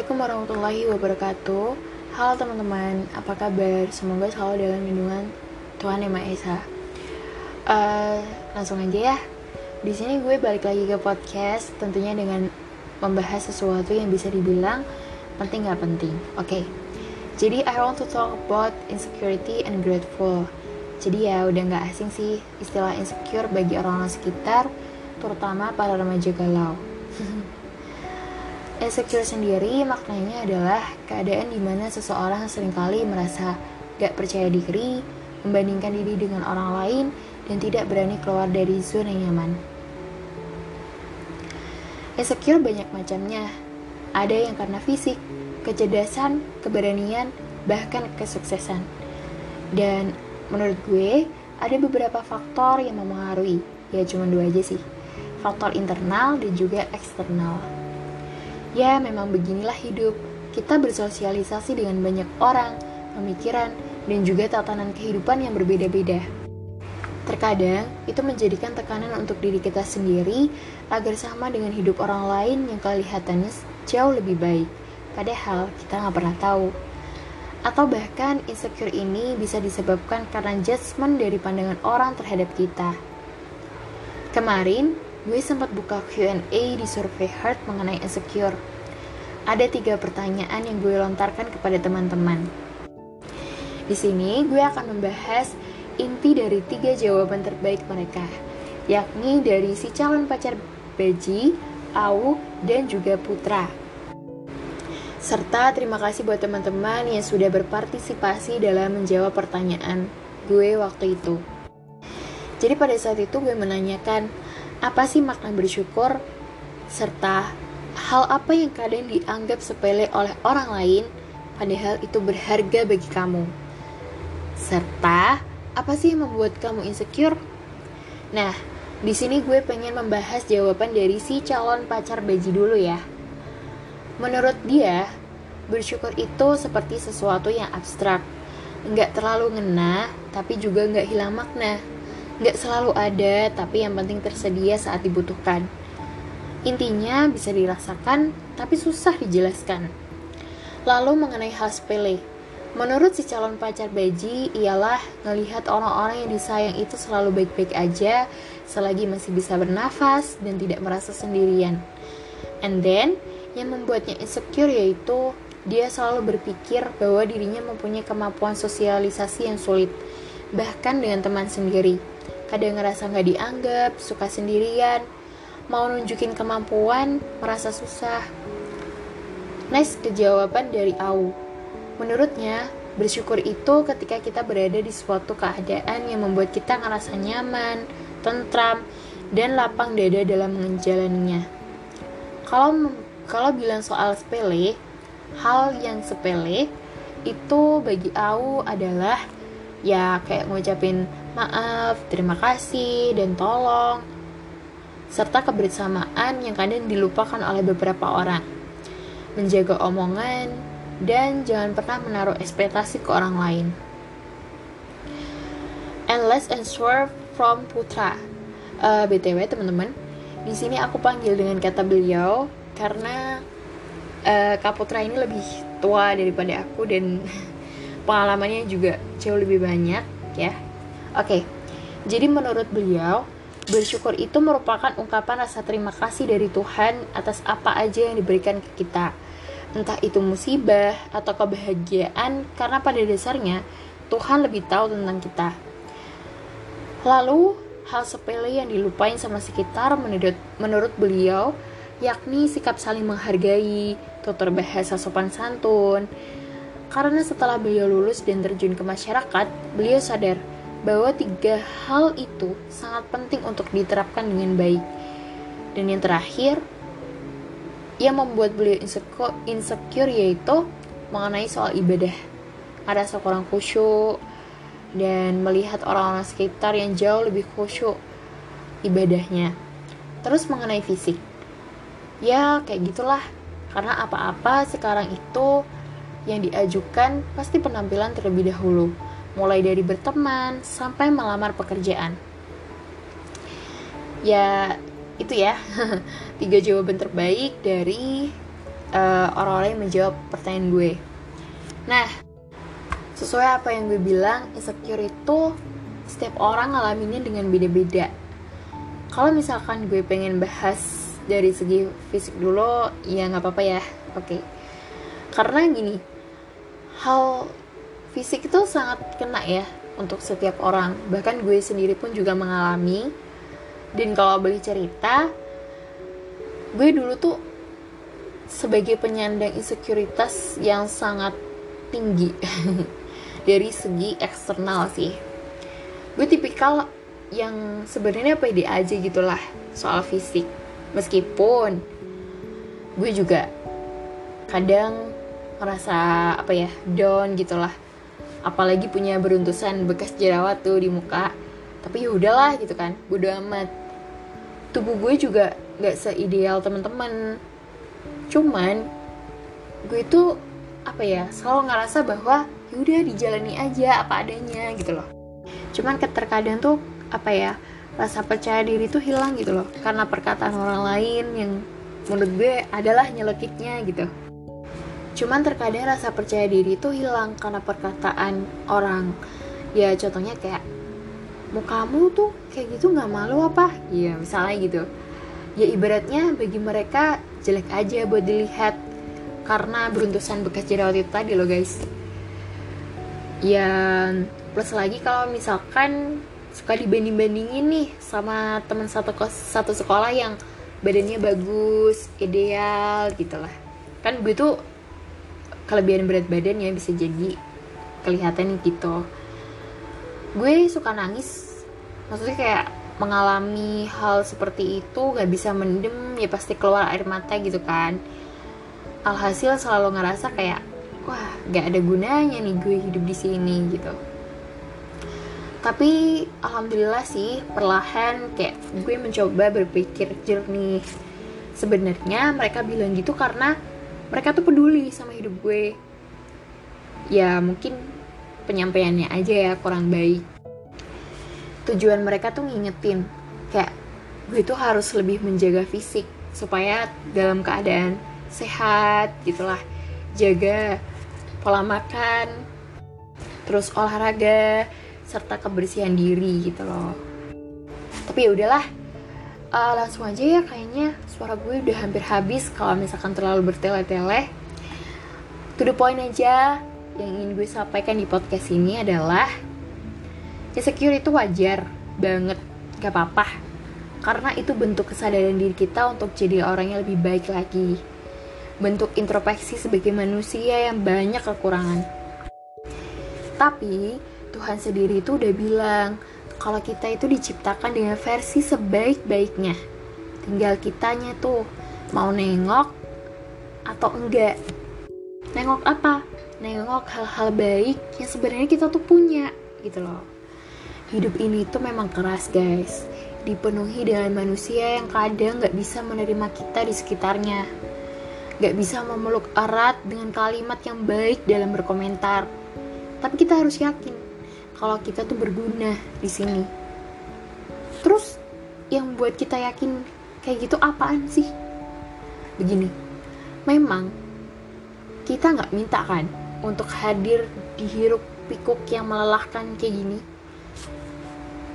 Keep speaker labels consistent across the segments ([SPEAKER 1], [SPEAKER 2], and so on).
[SPEAKER 1] Assalamualaikum warahmatullahi wabarakatuh. Halo teman-teman, apa kabar? Semoga selalu dalam lindungan Tuhan Yang Maha Esa. Uh, langsung aja ya. Di sini gue balik lagi ke podcast, tentunya dengan membahas sesuatu yang bisa dibilang penting nggak penting. Oke. Okay. Jadi I want to talk about insecurity and grateful. Jadi ya udah nggak asing sih istilah insecure bagi orang-orang sekitar, terutama para remaja galau. Insecure sendiri maknanya adalah keadaan di mana seseorang sering kali merasa gak percaya diri, membandingkan diri dengan orang lain, dan tidak berani keluar dari zona nyaman. Insecure banyak macamnya. Ada yang karena fisik, kecerdasan, keberanian, bahkan kesuksesan. Dan menurut gue, ada beberapa faktor yang mempengaruhi. Ya cuma dua aja sih. Faktor internal dan juga eksternal. Ya, memang beginilah hidup. Kita bersosialisasi dengan banyak orang, pemikiran, dan juga tatanan kehidupan yang berbeda-beda. Terkadang, itu menjadikan tekanan untuk diri kita sendiri agar sama dengan hidup orang lain yang kelihatannya jauh lebih baik. Padahal, kita nggak pernah tahu. Atau bahkan, insecure ini bisa disebabkan karena judgment dari pandangan orang terhadap kita. Kemarin, gue sempat buka Q&A di survei Heart mengenai insecure. Ada tiga pertanyaan yang gue lontarkan kepada teman-teman. Di sini gue akan membahas inti dari tiga jawaban terbaik mereka, yakni dari si calon pacar Beji, Au, dan juga Putra. Serta terima kasih buat teman-teman yang sudah berpartisipasi dalam menjawab pertanyaan gue waktu itu. Jadi pada saat itu gue menanyakan, apa sih makna bersyukur? Serta hal apa yang kadang dianggap sepele oleh orang lain, padahal itu berharga bagi kamu? Serta apa sih yang membuat kamu insecure? Nah, di sini gue pengen membahas jawaban dari si calon pacar Baji dulu ya. Menurut dia, bersyukur itu seperti sesuatu yang abstrak, nggak terlalu ngena, tapi juga nggak hilang makna Gak selalu ada, tapi yang penting tersedia saat dibutuhkan. Intinya bisa dirasakan, tapi susah dijelaskan. Lalu mengenai hal sepele, menurut si calon pacar Baji ialah ngelihat orang-orang yang disayang itu selalu baik-baik aja selagi masih bisa bernafas dan tidak merasa sendirian. And then, yang membuatnya insecure yaitu dia selalu berpikir bahwa dirinya mempunyai kemampuan sosialisasi yang sulit, bahkan dengan teman sendiri kadang ngerasa nggak dianggap, suka sendirian, mau nunjukin kemampuan, merasa susah. Next, kejawaban dari Au. Menurutnya, bersyukur itu ketika kita berada di suatu keadaan yang membuat kita ngerasa nyaman, tentram, dan lapang dada dalam menjalaninya. Kalau kalau bilang soal sepele, hal yang sepele itu bagi Au adalah ya kayak ngucapin maaf, terima kasih, dan tolong, serta kebersamaan yang kadang dilupakan oleh beberapa orang. Menjaga omongan, dan jangan pernah menaruh ekspektasi ke orang lain. Endless answer from Putra. Uh, eh, BTW teman-teman, di sini aku panggil dengan kata beliau karena uh, Kak Putra ini lebih tua daripada aku dan pengalamannya juga jauh lebih banyak ya Oke, jadi menurut beliau, bersyukur itu merupakan ungkapan rasa terima kasih dari Tuhan atas apa aja yang diberikan ke kita. Entah itu musibah atau kebahagiaan, karena pada dasarnya Tuhan lebih tahu tentang kita. Lalu, hal sepele yang dilupain sama sekitar menurut, menurut beliau, yakni sikap saling menghargai, tutur bahasa sopan santun. Karena setelah beliau lulus dan terjun ke masyarakat, beliau sadar bahwa tiga hal itu sangat penting untuk diterapkan dengan baik. Dan yang terakhir, yang membuat beliau insecure, yaitu mengenai soal ibadah. Ada seorang khusyuk dan melihat orang-orang sekitar yang jauh lebih khusyuk ibadahnya. Terus mengenai fisik. Ya, kayak gitulah. Karena apa-apa sekarang itu yang diajukan pasti penampilan terlebih dahulu mulai dari berteman sampai melamar pekerjaan. Ya, itu ya. Tiga jawaban terbaik dari uh, orang-orang yang menjawab pertanyaan gue nah sesuai apa yang gue bilang insecure itu setiap orang ngalaminnya dengan beda-beda kalau misalkan gue pengen bahas dari segi fisik dulu ya nggak apa-apa ya oke okay. karena gini hal fisik itu sangat kena ya untuk setiap orang. Bahkan gue sendiri pun juga mengalami. Dan kalau boleh cerita gue dulu tuh sebagai penyandang insekuritas yang sangat tinggi. Dari segi eksternal sih. Gue tipikal yang sebenarnya pede aja gitulah soal fisik. Meskipun gue juga kadang ngerasa apa ya down gitulah apalagi punya beruntusan bekas jerawat tuh di muka. Tapi ya udahlah gitu kan bodo amat. Tubuh gue juga gak seideal teman-teman. Cuman gue itu apa ya selalu ngerasa bahwa yaudah dijalani aja apa adanya gitu loh. Cuman keterkadang tuh apa ya rasa percaya diri tuh hilang gitu loh. Karena perkataan orang lain yang menurut gue adalah nyelekitnya gitu cuman terkadang rasa percaya diri tuh hilang karena perkataan orang. Ya contohnya kayak mukamu tuh kayak gitu nggak malu apa? Iya misalnya gitu. Ya ibaratnya bagi mereka jelek aja buat dilihat karena beruntusan bekas jerawat itu tadi loh guys. Ya plus lagi kalau misalkan suka dibanding-bandingin nih sama teman satu kos satu sekolah yang badannya bagus ideal gitulah. Kan tuh kelebihan berat badan ya bisa jadi kelihatan gitu. Gue suka nangis. Maksudnya kayak mengalami hal seperti itu gak bisa mendem ya pasti keluar air mata gitu kan. Alhasil selalu ngerasa kayak wah gak ada gunanya nih gue hidup di sini gitu. Tapi alhamdulillah sih perlahan kayak gue mencoba berpikir jernih. Sebenarnya mereka bilang gitu karena mereka tuh peduli sama hidup gue. Ya mungkin penyampaiannya aja ya kurang baik. Tujuan mereka tuh ngingetin kayak gue tuh harus lebih menjaga fisik supaya dalam keadaan sehat gitulah. Jaga pola makan terus olahraga serta kebersihan diri gitu loh. Tapi ya udahlah uh, langsung aja ya kayaknya suara gue udah hampir habis kalau misalkan terlalu bertele-tele. To the point aja yang ingin gue sampaikan di podcast ini adalah insecure itu wajar banget gak apa-apa. Karena itu bentuk kesadaran diri kita untuk jadi orang yang lebih baik lagi. Bentuk introspeksi sebagai manusia yang banyak kekurangan. Tapi Tuhan sendiri itu udah bilang kalau kita itu diciptakan dengan versi sebaik-baiknya. Tinggal kitanya tuh mau nengok atau enggak. Nengok apa? Nengok hal-hal baik yang sebenarnya kita tuh punya gitu loh. Hidup ini tuh memang keras guys. Dipenuhi dengan manusia yang kadang gak bisa menerima kita di sekitarnya. Gak bisa memeluk erat dengan kalimat yang baik dalam berkomentar. Tapi kita harus yakin kalau kita tuh berguna di sini terus yang buat kita yakin kayak gitu apaan sih begini memang kita nggak minta kan untuk hadir di hiruk pikuk yang melelahkan kayak gini.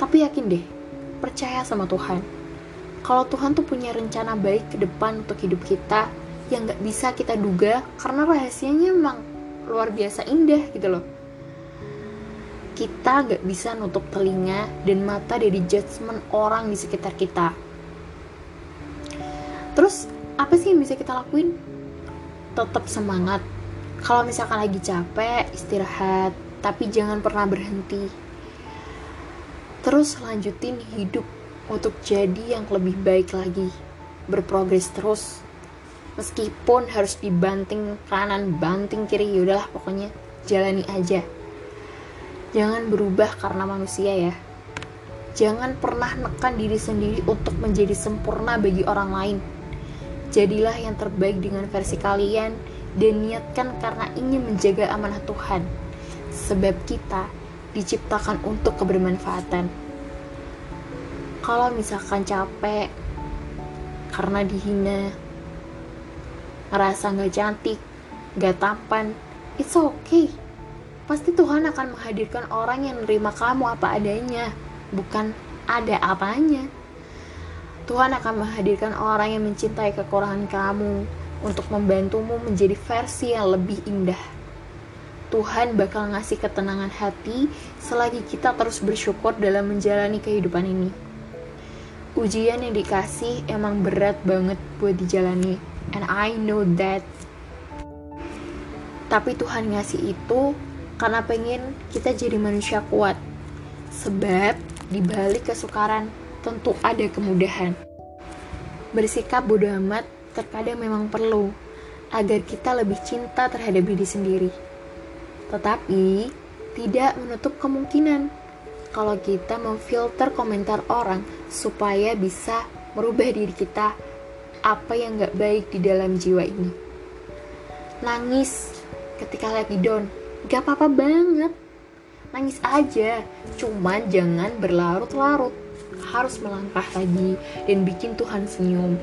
[SPEAKER 1] Tapi yakin deh, percaya sama Tuhan. Kalau Tuhan tuh punya rencana baik ke depan untuk hidup kita yang gak bisa kita duga karena rahasianya emang luar biasa indah gitu loh. Kita gak bisa nutup telinga dan mata dari judgement orang di sekitar kita. Terus apa sih yang bisa kita lakuin? Tetap semangat, kalau misalkan lagi capek, istirahat, tapi jangan pernah berhenti. Terus lanjutin hidup untuk jadi yang lebih baik lagi. Berprogres terus. Meskipun harus dibanting kanan, banting kiri, yaudahlah pokoknya jalani aja. Jangan berubah karena manusia ya. Jangan pernah nekan diri sendiri untuk menjadi sempurna bagi orang lain. Jadilah yang terbaik dengan versi kalian dan niatkan karena ingin menjaga amanah Tuhan. Sebab kita diciptakan untuk kebermanfaatan. Kalau misalkan capek karena dihina, ngerasa gak cantik, gak tampan, it's okay. Pasti Tuhan akan menghadirkan orang yang menerima kamu apa adanya, bukan ada apanya. Tuhan akan menghadirkan orang yang mencintai kekurangan kamu untuk membantumu menjadi versi yang lebih indah. Tuhan bakal ngasih ketenangan hati selagi kita terus bersyukur dalam menjalani kehidupan ini. Ujian yang dikasih emang berat banget buat dijalani, and I know that. Tapi Tuhan ngasih itu karena pengen kita jadi manusia kuat. Sebab di balik kesukaran tentu ada kemudahan. Bersikap bodoh amat terkadang memang perlu agar kita lebih cinta terhadap diri sendiri. Tetapi tidak menutup kemungkinan kalau kita memfilter komentar orang supaya bisa merubah diri kita apa yang gak baik di dalam jiwa ini. Nangis ketika lagi down, gak apa-apa banget. Nangis aja, cuman jangan berlarut-larut. Harus melangkah lagi dan bikin Tuhan senyum.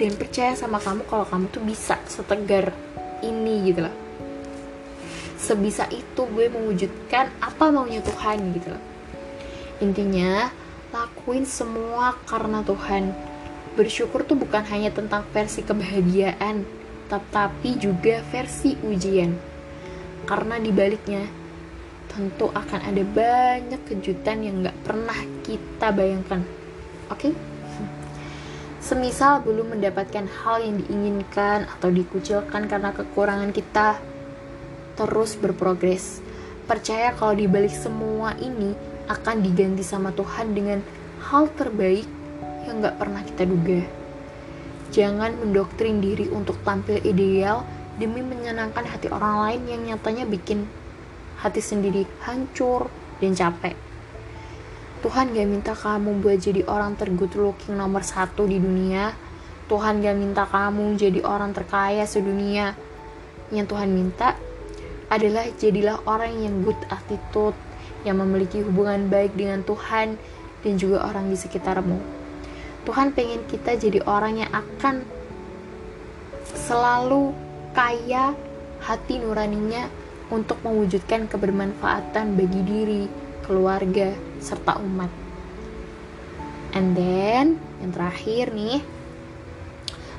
[SPEAKER 1] Dan percaya sama kamu kalau kamu tuh bisa setegar ini gitu loh. Sebisa itu gue mewujudkan apa maunya Tuhan gitu loh. Intinya lakuin semua karena Tuhan. Bersyukur tuh bukan hanya tentang versi kebahagiaan tetapi juga versi ujian karena dibaliknya tentu akan ada banyak kejutan yang gak pernah kita bayangkan. Oke? Okay? Semisal belum mendapatkan hal yang diinginkan atau dikucilkan karena kekurangan kita, terus berprogres. Percaya kalau dibalik semua ini akan diganti sama Tuhan dengan hal terbaik yang gak pernah kita duga. Jangan mendoktrin diri untuk tampil ideal demi menyenangkan hati orang lain yang nyatanya bikin hati sendiri hancur dan capek. Tuhan gak minta kamu buat jadi orang tergood looking nomor satu di dunia. Tuhan gak minta kamu jadi orang terkaya sedunia. Yang Tuhan minta adalah jadilah orang yang good attitude, yang memiliki hubungan baik dengan Tuhan dan juga orang di sekitarmu. Tuhan pengen kita jadi orang yang akan selalu kaya hati nuraninya untuk mewujudkan kebermanfaatan bagi diri, keluarga, serta umat. And then, yang terakhir nih,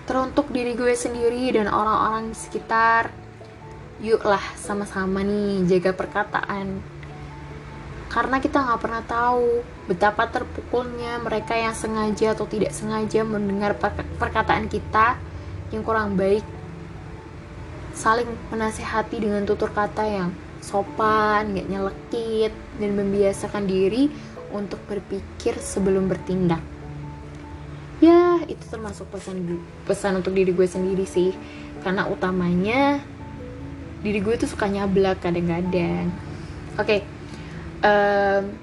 [SPEAKER 1] teruntuk diri gue sendiri dan orang-orang di sekitar, yuklah sama-sama nih jaga perkataan. Karena kita nggak pernah tahu betapa terpukulnya mereka yang sengaja atau tidak sengaja mendengar perkataan kita yang kurang baik saling menasehati dengan tutur kata yang sopan, gak nyelekit, dan membiasakan diri untuk berpikir sebelum bertindak. Ya, itu termasuk pesan pesan untuk diri gue sendiri sih, karena utamanya diri gue tuh suka nyablak kadang-kadang. Oke, okay, um,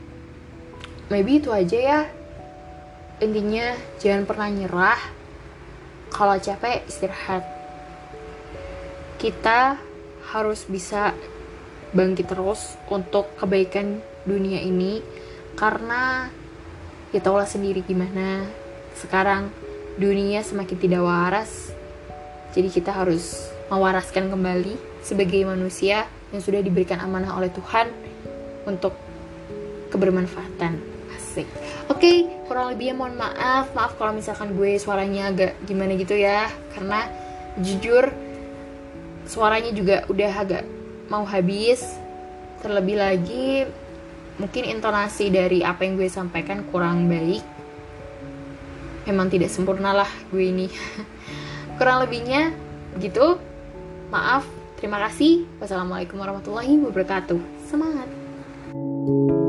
[SPEAKER 1] maybe itu aja ya. Intinya jangan pernah nyerah. Kalau capek istirahat kita harus bisa bangkit terus untuk kebaikan dunia ini karena ya tau lah sendiri gimana. Sekarang dunia semakin tidak waras jadi kita harus mewaraskan kembali sebagai manusia yang sudah diberikan amanah oleh Tuhan untuk kebermanfaatan. Asik. Oke okay, kurang lebihnya mohon maaf. Maaf kalau misalkan gue suaranya agak gimana gitu ya. Karena jujur suaranya juga udah agak mau habis. Terlebih lagi mungkin intonasi dari apa yang gue sampaikan kurang baik. Memang tidak sempurna lah gue ini. Kurang lebihnya gitu. Maaf terima kasih. Wassalamualaikum warahmatullahi wabarakatuh. Semangat. thank you